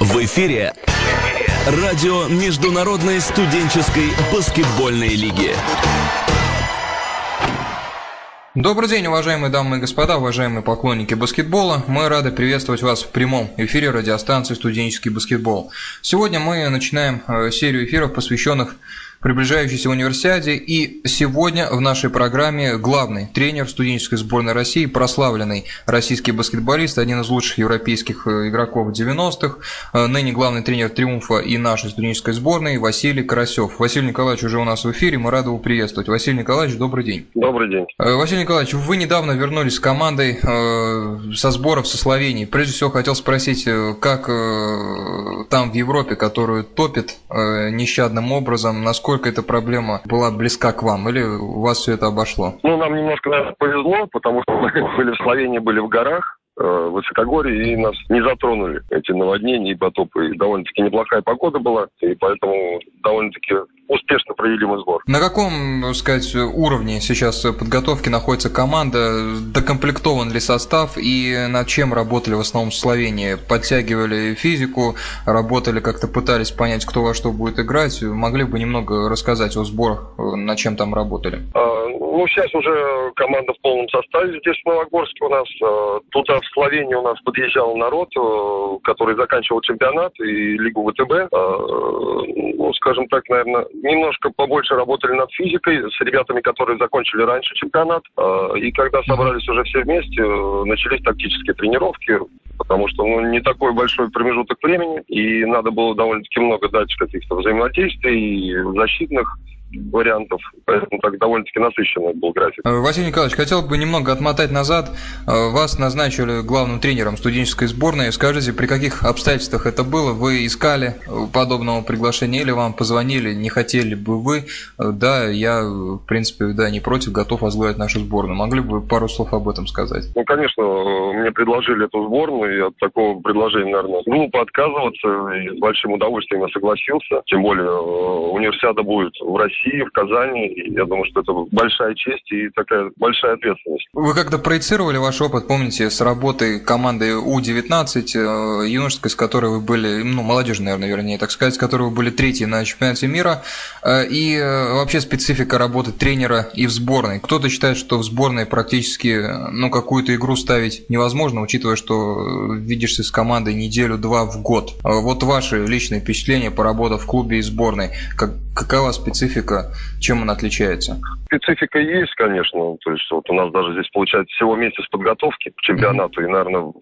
В эфире радио Международной студенческой баскетбольной лиги. Добрый день, уважаемые дамы и господа, уважаемые поклонники баскетбола. Мы рады приветствовать вас в прямом эфире радиостанции «Студенческий баскетбол». Сегодня мы начинаем э, серию эфиров, посвященных приближающейся универсиаде. И сегодня в нашей программе главный тренер студенческой сборной России, прославленный российский баскетболист, один из лучших европейских э, игроков 90-х, э, ныне главный тренер «Триумфа» и нашей студенческой сборной Василий Карасев. Василий Николаевич уже у нас в эфире, мы рады его приветствовать. Василий Николаевич, добрый день. Добрый день. Э, Василий Николаевич, вы недавно вернулись с командой со сборов со Словении. Прежде всего хотел спросить, как там в Европе, которую топит нещадным образом, насколько насколько эта проблема была близка к вам, или у вас все это обошло? Ну, нам немножко, наверное, повезло, потому что мы были в Словении, были в горах, э, в высокогорье, и нас не затронули эти наводнения и потопы. И довольно-таки неплохая погода была, и поэтому довольно-таки успешно провели мы сбор. На каком, так сказать, уровне сейчас подготовки находится команда? Докомплектован ли состав и над чем работали в основном в Словении? Подтягивали физику, работали как-то пытались понять, кто во что будет играть? Могли бы немного рассказать о сборах, над чем там работали? А, ну, сейчас уже команда в полном составе здесь в Новогорске у нас. А, тут а в Словении у нас подъезжал народ, а, который заканчивал чемпионат и Лигу ВТБ. Ну, скажем так, наверное, немножко побольше работали над физикой с ребятами, которые закончили раньше чемпионат. А, и когда собрались уже все вместе, э, начались тактические тренировки, потому что ну, не такой большой промежуток времени, и надо было довольно-таки много дать каких-то взаимодействий защитных, вариантов, поэтому так довольно-таки насыщенный был график. Э, Василий Николаевич, хотел бы немного отмотать назад. Э, вас назначили главным тренером студенческой сборной. Скажите, при каких обстоятельствах это было? Вы искали подобного приглашения или вам позвонили, не хотели бы вы? Э, да, я, в принципе, да, не против, готов возглавить нашу сборную. Могли бы вы пару слов об этом сказать? Ну, конечно, мне предложили эту сборную, и от такого предложения, наверное, глупо отказываться, и с большим удовольствием я согласился. Тем более, универсиада будет в России России, в Казани. И я думаю, что это большая честь и такая большая ответственность. Вы как-то проецировали ваш опыт, помните, с работы команды У-19, э, юношеской, с которой вы были, ну, молодежной, наверное, вернее, так сказать, с которой вы были третьи на чемпионате мира, э, и э, вообще специфика работы тренера и в сборной. Кто-то считает, что в сборной практически, ну, какую-то игру ставить невозможно, учитывая, что видишься с командой неделю-два в год. Вот ваши личные впечатления, поработав в клубе и сборной, как, какова специфика чем она отличается? Специфика есть, конечно. То есть вот у нас даже здесь получается всего месяц подготовки к чемпионату, mm-hmm. и, наверное,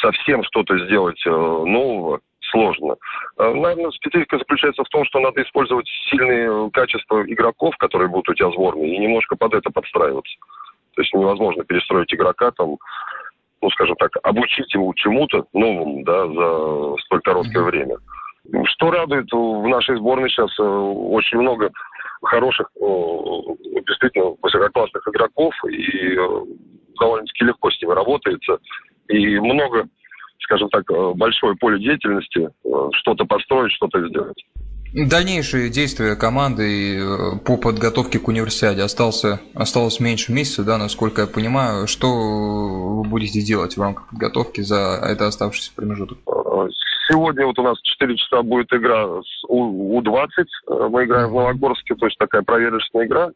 совсем что-то сделать э, нового сложно. Э, наверное, специфика заключается в том, что надо использовать сильные качества игроков, которые будут у тебя в сборной, и немножко под это подстраиваться. То есть невозможно перестроить игрока там, ну, скажем так, обучить его чему-то новому, да, за столь короткое mm-hmm. время. Что радует в нашей сборной сейчас э, очень много хороших, действительно высококлассных игроков, и э, довольно-таки легко с ними работается. И много, скажем так, э, большое поле деятельности, что-то построить, что-то сделать. Дальнейшие действия команды по подготовке к универсиаде остался, осталось меньше месяца, да, насколько я понимаю. Что вы будете делать в рамках подготовки за это оставшийся промежуток? Сегодня вот у нас 4 часа будет игра с У-20. Э, мы играем в Новогорске, то есть такая проверочная игра.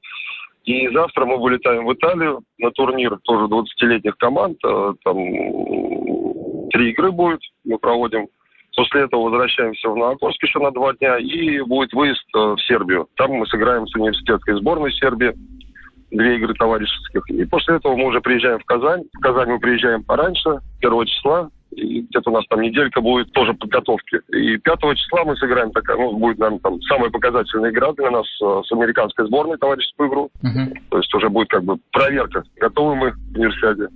И завтра мы вылетаем в Италию на турнир тоже 20-летних команд. Э, там три игры будет, мы проводим. После этого возвращаемся в Новогорск еще на два дня и будет выезд э, в Сербию. Там мы сыграем с университетской сборной Сербии две игры товарищеских. И после этого мы уже приезжаем в Казань. В Казань мы приезжаем пораньше, 1 числа. И где-то у нас там неделька будет тоже подготовки. И 5 числа мы сыграем такая, ну, будет, наверное, там самая показательная игра для нас э, с американской сборной, товарищескую игру. Uh-huh. То есть уже будет как бы проверка, готовы мы к универсиаде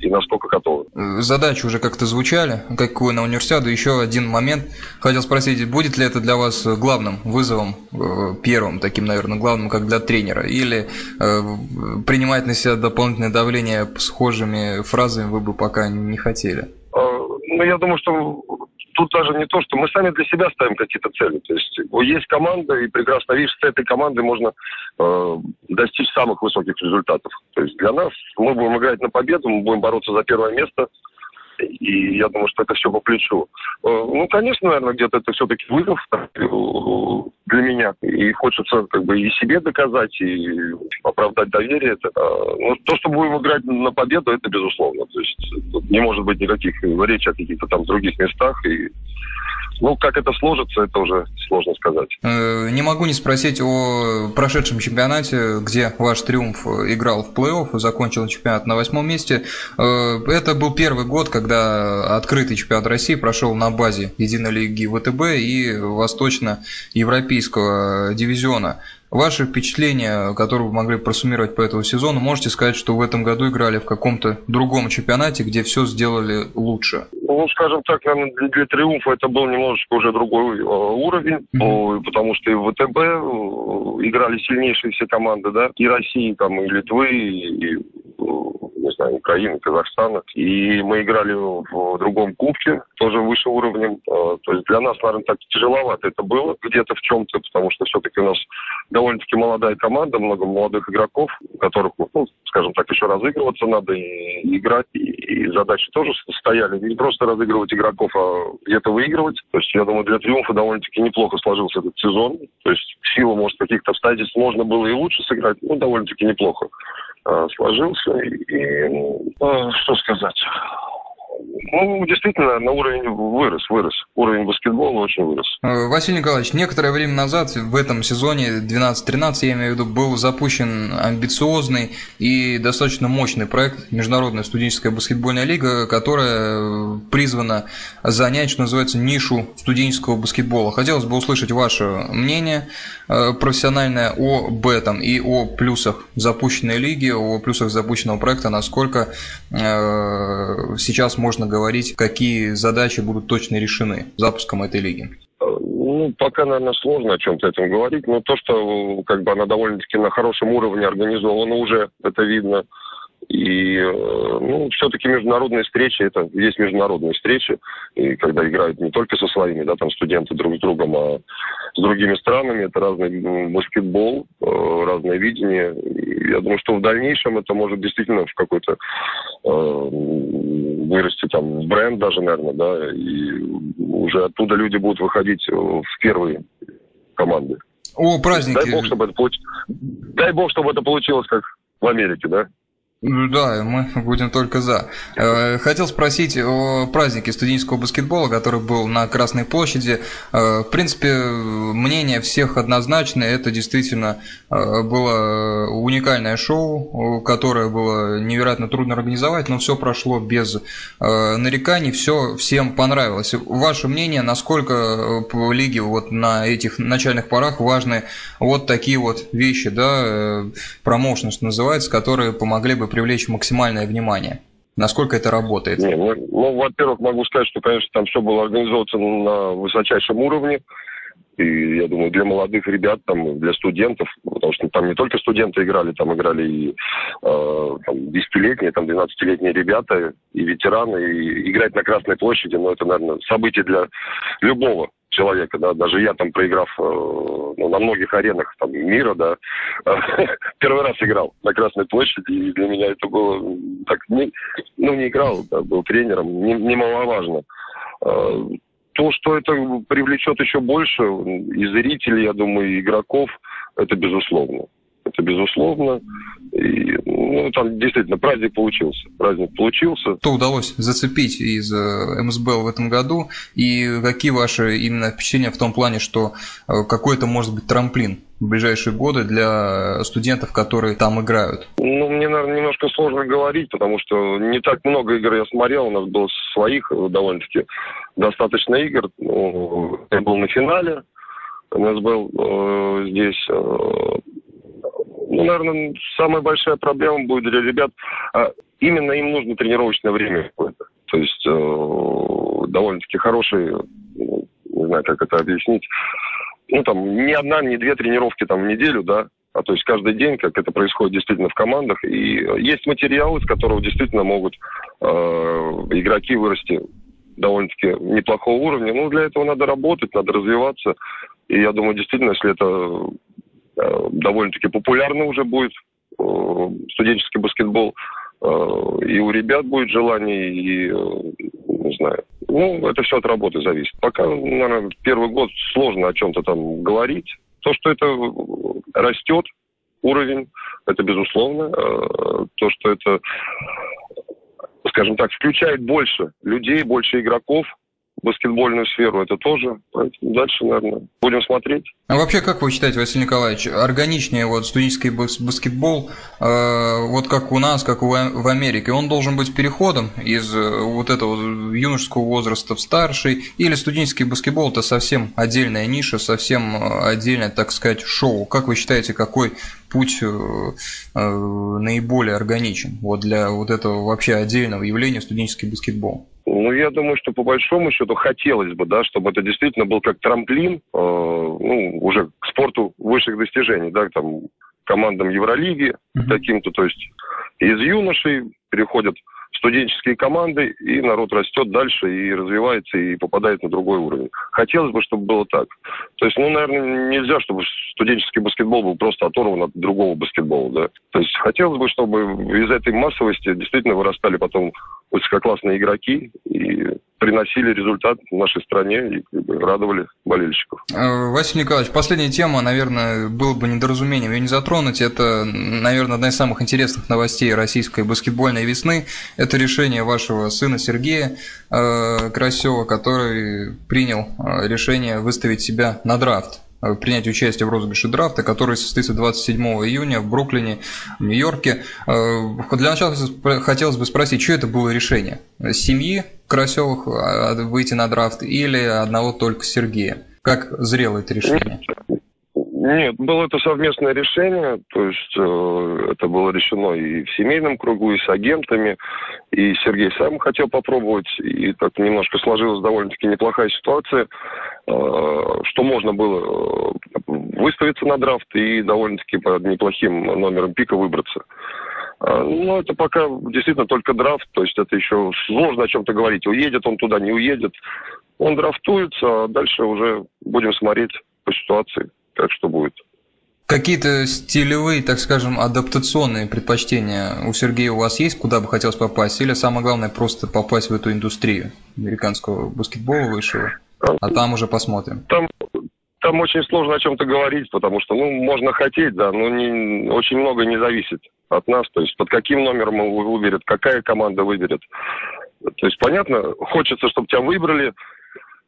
и насколько готовы. Задачи уже как-то звучали, какую на универсиаду. Еще один момент. Хотел спросить, будет ли это для вас главным вызовом, э, первым таким, наверное, главным, как для тренера? Или э, принимать на себя дополнительное давление схожими фразами вы бы пока не хотели? Ну, я думаю, что тут даже не то, что мы сами для себя ставим какие-то цели. То есть есть команда, и прекрасно видишь, с этой командой можно э, достичь самых высоких результатов. То есть для нас мы будем играть на победу, мы будем бороться за первое место. И я думаю, что это все по плечу. Э, ну, конечно, наверное, где-то это все-таки вызов для меня. И хочется как бы и себе доказать, и оправдать доверие. Это, ну, то, что будем играть на победу, это безусловно. То есть не может быть никаких речи о каких-то там других местах. И ну, как это сложится, это уже сложно сказать. Э, не могу не спросить о прошедшем чемпионате, где ваш триумф играл в плей-офф, закончил чемпионат на восьмом месте. Э, это был первый год, когда открытый чемпионат России прошел на базе Единой лиги ВТБ и Восточно-Европейского дивизиона. Ваши впечатления, которые вы могли просуммировать по этому сезону, можете сказать, что в этом году играли в каком-то другом чемпионате, где все сделали лучше? Ну, скажем так, наверное, для, для триумфа это был немножечко уже другой э, уровень, mm-hmm. потому что и в ВТБ э, играли сильнейшие все команды, да, и России, там, и Литвы, и не знаю, Украины, Казахстана. И мы играли в другом кубке, тоже выше уровнем. Э, то есть для нас, наверное, так тяжеловато это было где-то в чем-то, потому что все-таки у нас довольно-таки молодая команда, много молодых игроков, которых, ну, скажем так, еще разыгрываться надо и играть, и, задачи тоже стояли. Не просто разыгрывать игроков, а где-то выигрывать. То есть, я думаю, для триумфа довольно-таки неплохо сложился этот сезон. То есть, в силу, может, каких-то обстоятельств можно было и лучше сыграть, ну, довольно-таки неплохо сложился. И, и ну, э, что сказать? Ну, действительно, на уровень вырос, вырос. Уровень баскетбола очень вырос. Э, Василий Николаевич, некоторое время назад, в этом сезоне 12-13, я имею в виду, был запущен амбициозный и достаточно мощный проект Международная студенческая баскетбольная лига, которая призвана занять, что называется, нишу студенческого баскетбола. Хотелось бы услышать ваше мнение э, профессиональное об этом и о плюсах запущенной лиги, о плюсах запущенного проекта, насколько э, сейчас можно говорить, какие задачи будут точно решены запуском этой лиги? Ну, пока, наверное, сложно о чем-то этом говорить, но то, что как бы она довольно-таки на хорошем уровне организована уже, это видно. И, э, ну, все-таки международные встречи, это есть международные встречи, и когда играют не только со своими, да, там, студенты друг с другом, а с другими странами, это разный баскетбол, э, разное видение. И я думаю, что в дальнейшем это может действительно в какой-то э, там бренд даже, наверное, да, и уже оттуда люди будут выходить в первые команды. О, праздники. Дай бог, чтобы это, получ... Дай бог, чтобы это получилось как в Америке, да? Ну да, мы будем только за. Э, хотел спросить о празднике студенческого баскетбола, который был на Красной площади. Э, в принципе, мнение всех однозначно. Это действительно э, было уникальное шоу, которое было невероятно трудно организовать, но все прошло без нареканий, все всем понравилось. Ваше мнение, насколько по лиге вот на этих начальных порах важны вот такие вот вещи, да, промоушен, что называется, которые помогли бы привлечь максимальное внимание? Насколько это работает? Не, ну, ну, во-первых, могу сказать, что, конечно, там все было организовано на высочайшем уровне. И я думаю, для молодых ребят, там, для студентов, потому что там не только студенты играли, там играли и э, там, 10-летние, там, 12-летние ребята, и ветераны, и играть на Красной площади, ну, это, наверное, событие для любого человека, да, даже я там проиграв э, ну, на многих аренах там мира, да, первый раз играл на Красной площади, и для меня это было так, не, ну, не играл, да, был тренером, немаловажно. То, что это привлечет еще больше и зрителей, я думаю, и игроков, это безусловно. Это безусловно. И, ну, там действительно праздник получился. Праздник получился. Что удалось зацепить из э, МСБЛ в этом году? И какие ваши именно впечатления в том плане, что э, какой-то может быть трамплин в ближайшие годы для студентов, которые там играют? Ну, мне, наверное, немножко сложно говорить, потому что не так много игр я смотрел. У нас было своих довольно-таки достаточно игр. Ну, я был на финале. У нас был э, здесь э, ну, наверное, самая большая проблема будет для ребят. А именно им нужно тренировочное время какое-то. То есть э, довольно-таки хороший, ну, не знаю, как это объяснить, ну, там, не одна, не две тренировки там в неделю, да, а то есть каждый день, как это происходит действительно в командах. И есть материалы, с которого действительно могут э, игроки вырасти довольно-таки неплохого уровня. Ну, для этого надо работать, надо развиваться. И я думаю, действительно, если это довольно-таки популярный уже будет э, студенческий баскетбол, и у ребят будет желание, и, не знаю, ну, это все от работы зависит. Пока, наверное, первый год сложно о чем-то там говорить. То, что это растет, уровень, это безусловно. То, что это, скажем так, включает больше людей, больше игроков – баскетбольную сферу, это тоже. Поэтому дальше, наверное, будем смотреть. А вообще, как вы считаете, Василий Николаевич, органичнее вот студенческий баскетбол, э, вот как у нас, как в Америке, он должен быть переходом из э, вот этого юношеского возраста в старший, или студенческий баскетбол это совсем отдельная ниша, совсем э, отдельное, так сказать, шоу? Как вы считаете, какой путь э, э, наиболее органичен вот для вот этого вообще отдельного явления студенческий баскетбол? Ну, я думаю, что по большому счету хотелось бы, да, чтобы это действительно был как трамплин, э, ну, уже к спорту высших достижений, да, там, командам Евролиги mm-hmm. таким-то, то есть из юношей переходят студенческие команды, и народ растет дальше и развивается, и попадает на другой уровень. Хотелось бы, чтобы было так. То есть, ну, наверное, нельзя, чтобы студенческий баскетбол был просто оторван от другого баскетбола, да. То есть хотелось бы, чтобы из этой массовости действительно вырастали потом высококлассные игроки и приносили результат нашей стране и радовали болельщиков. Э, Василий Николаевич, последняя тема, наверное, было бы недоразумением ее не затронуть. Это, наверное, одна из самых интересных новостей российской баскетбольной весны. Это решение вашего сына Сергея э, Красева, который принял э, решение выставить себя на драфт. Э, принять участие в розыгрыше драфта, который состоится 27 июня в Бруклине, в Нью-Йорке. Э, для начала хотелось бы спросить, что это было решение? Семьи Карасевых а, выйти на драфт или одного только Сергея? Как зрело это решение? Нет, было это совместное решение, то есть э, это было решено и в семейном кругу, и с агентами, и Сергей сам хотел попробовать, и так немножко сложилась довольно-таки неплохая ситуация, э, что можно было э, выставиться на драфт и довольно-таки под неплохим номером пика выбраться. Э, ну, это пока действительно только драфт, то есть это еще сложно о чем-то говорить. Уедет он туда, не уедет. Он драфтуется, а дальше уже будем смотреть по ситуации как что будет. Какие-то стилевые, так скажем, адаптационные предпочтения у Сергея у вас есть, куда бы хотелось попасть? Или самое главное просто попасть в эту индустрию американского баскетбола высшего? А там уже посмотрим. Там, там очень сложно о чем-то говорить, потому что, ну, можно хотеть, да, но не, очень много не зависит от нас. То есть под каким номером выберет, какая команда выберет. То есть, понятно, хочется, чтобы тебя выбрали,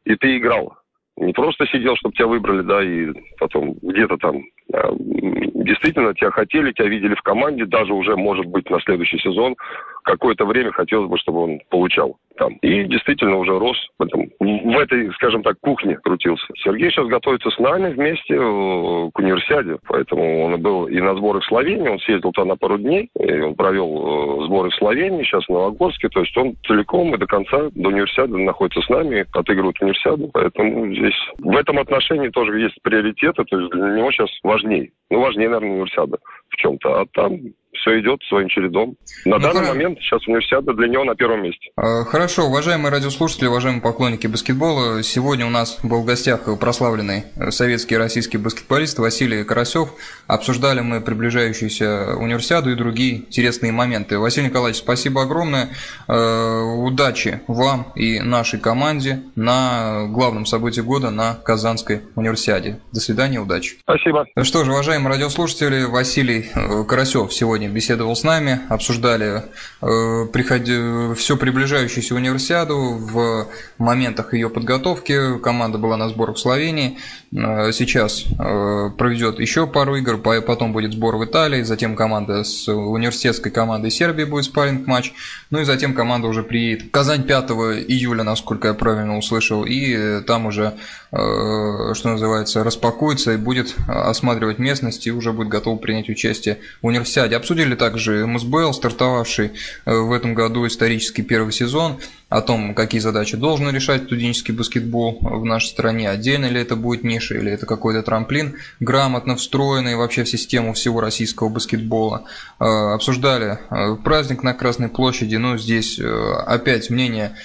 и ты играл. Не просто сидел, чтобы тебя выбрали, да, и потом где-то там а, действительно тебя хотели, тебя видели в команде, даже уже, может быть, на следующий сезон. Какое-то время хотелось бы, чтобы он получал там. И действительно уже рос в, этом, в этой, скажем так, кухне крутился. Сергей сейчас готовится с нами вместе к универсиаде, поэтому он был и на сборах в Словении, он съездил туда на пару дней, и он провел э, сборы в Словении, сейчас в Новогорске, то есть он целиком и до конца, до универсиады находится с нами, отыгрывает универсиаду, поэтому здесь в этом отношении тоже есть приоритеты, то есть для него сейчас важнее. Ну, важнее, наверное, универсиада в чем-то, а там все идет своим чередом. На ну, данный хорошо. момент сейчас универсиада для него на первом месте. А, хорошо, уважаемые радиослушатели, уважаемые поклонники баскетбола, сегодня у нас был в гостях прославленный советский и российский баскетболист Василий Карасев. Обсуждали мы приближающуюся универсиаду и другие интересные моменты. Василий Николаевич, спасибо огромное. А, удачи вам и нашей команде на главном событии года на Казанской универсиаде. До свидания, удачи. Спасибо. Что же, уважаемые радиослушатели, Василий э, Карасев сегодня беседовал с нами, обсуждали э, приходи, все приближающуюся универсиаду в моментах ее подготовки. Команда была на сборах в Словении. Э, сейчас э, проведет еще пару игр, потом будет сбор в Италии, затем команда с университетской командой Сербии будет спарринг матч, ну и затем команда уже приедет в Казань 5 июля, насколько я правильно услышал, и там уже, э, что называется, распакуется и будет осматривать местность и уже будет готов принять участие в универсиаде. Обсудили также МСБЛ, стартовавший в этом году исторический первый сезон, о том, какие задачи должен решать студенческий баскетбол в нашей стране, отдельно ли это будет ниша или это какой-то трамплин, грамотно встроенный вообще в систему всего российского баскетбола. Э, обсуждали э, праздник на Красной площади, но здесь э, опять мнение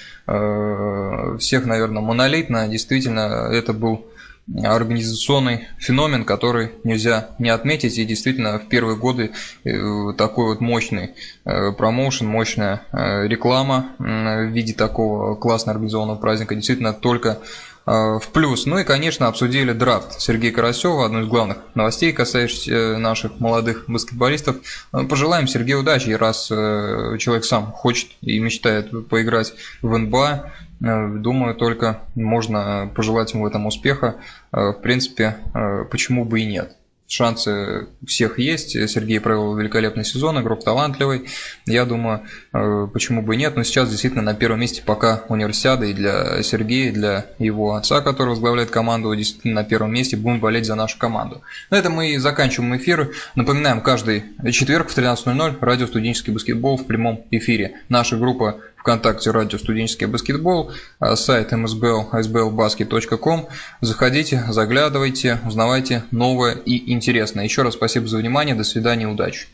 всех, наверное, монолитно. Действительно, это был организационный феномен, который нельзя не отметить. И действительно в первые годы э, такой вот мощный э, промоушен, мощная э, реклама в виде такого классно организованного праздника действительно только в плюс. Ну и, конечно, обсудили драфт Сергея Карасева, одну из главных новостей, касающихся наших молодых баскетболистов. Пожелаем Сергею удачи, раз человек сам хочет и мечтает поиграть в НБА, Э, думаю, только можно пожелать ему в этом успеха. Э, в принципе, э, почему бы и нет. Шансы всех есть. Сергей провел великолепный сезон, игрок талантливый. Я думаю, почему бы и нет. Но сейчас действительно на первом месте пока универсиада и для Сергея, и для его отца, который возглавляет команду, действительно на первом месте. Будем болеть за нашу команду. На этом мы и заканчиваем эфир. Напоминаем, каждый четверг в 13.00 радио «Студенческий баскетбол» в прямом эфире. Наша группа ВКонтакте радио студенческий баскетбол, а, сайт msbl, sblbasket.com. Заходите, заглядывайте, узнавайте новое и интересное. Еще раз спасибо за внимание, до свидания, удачи.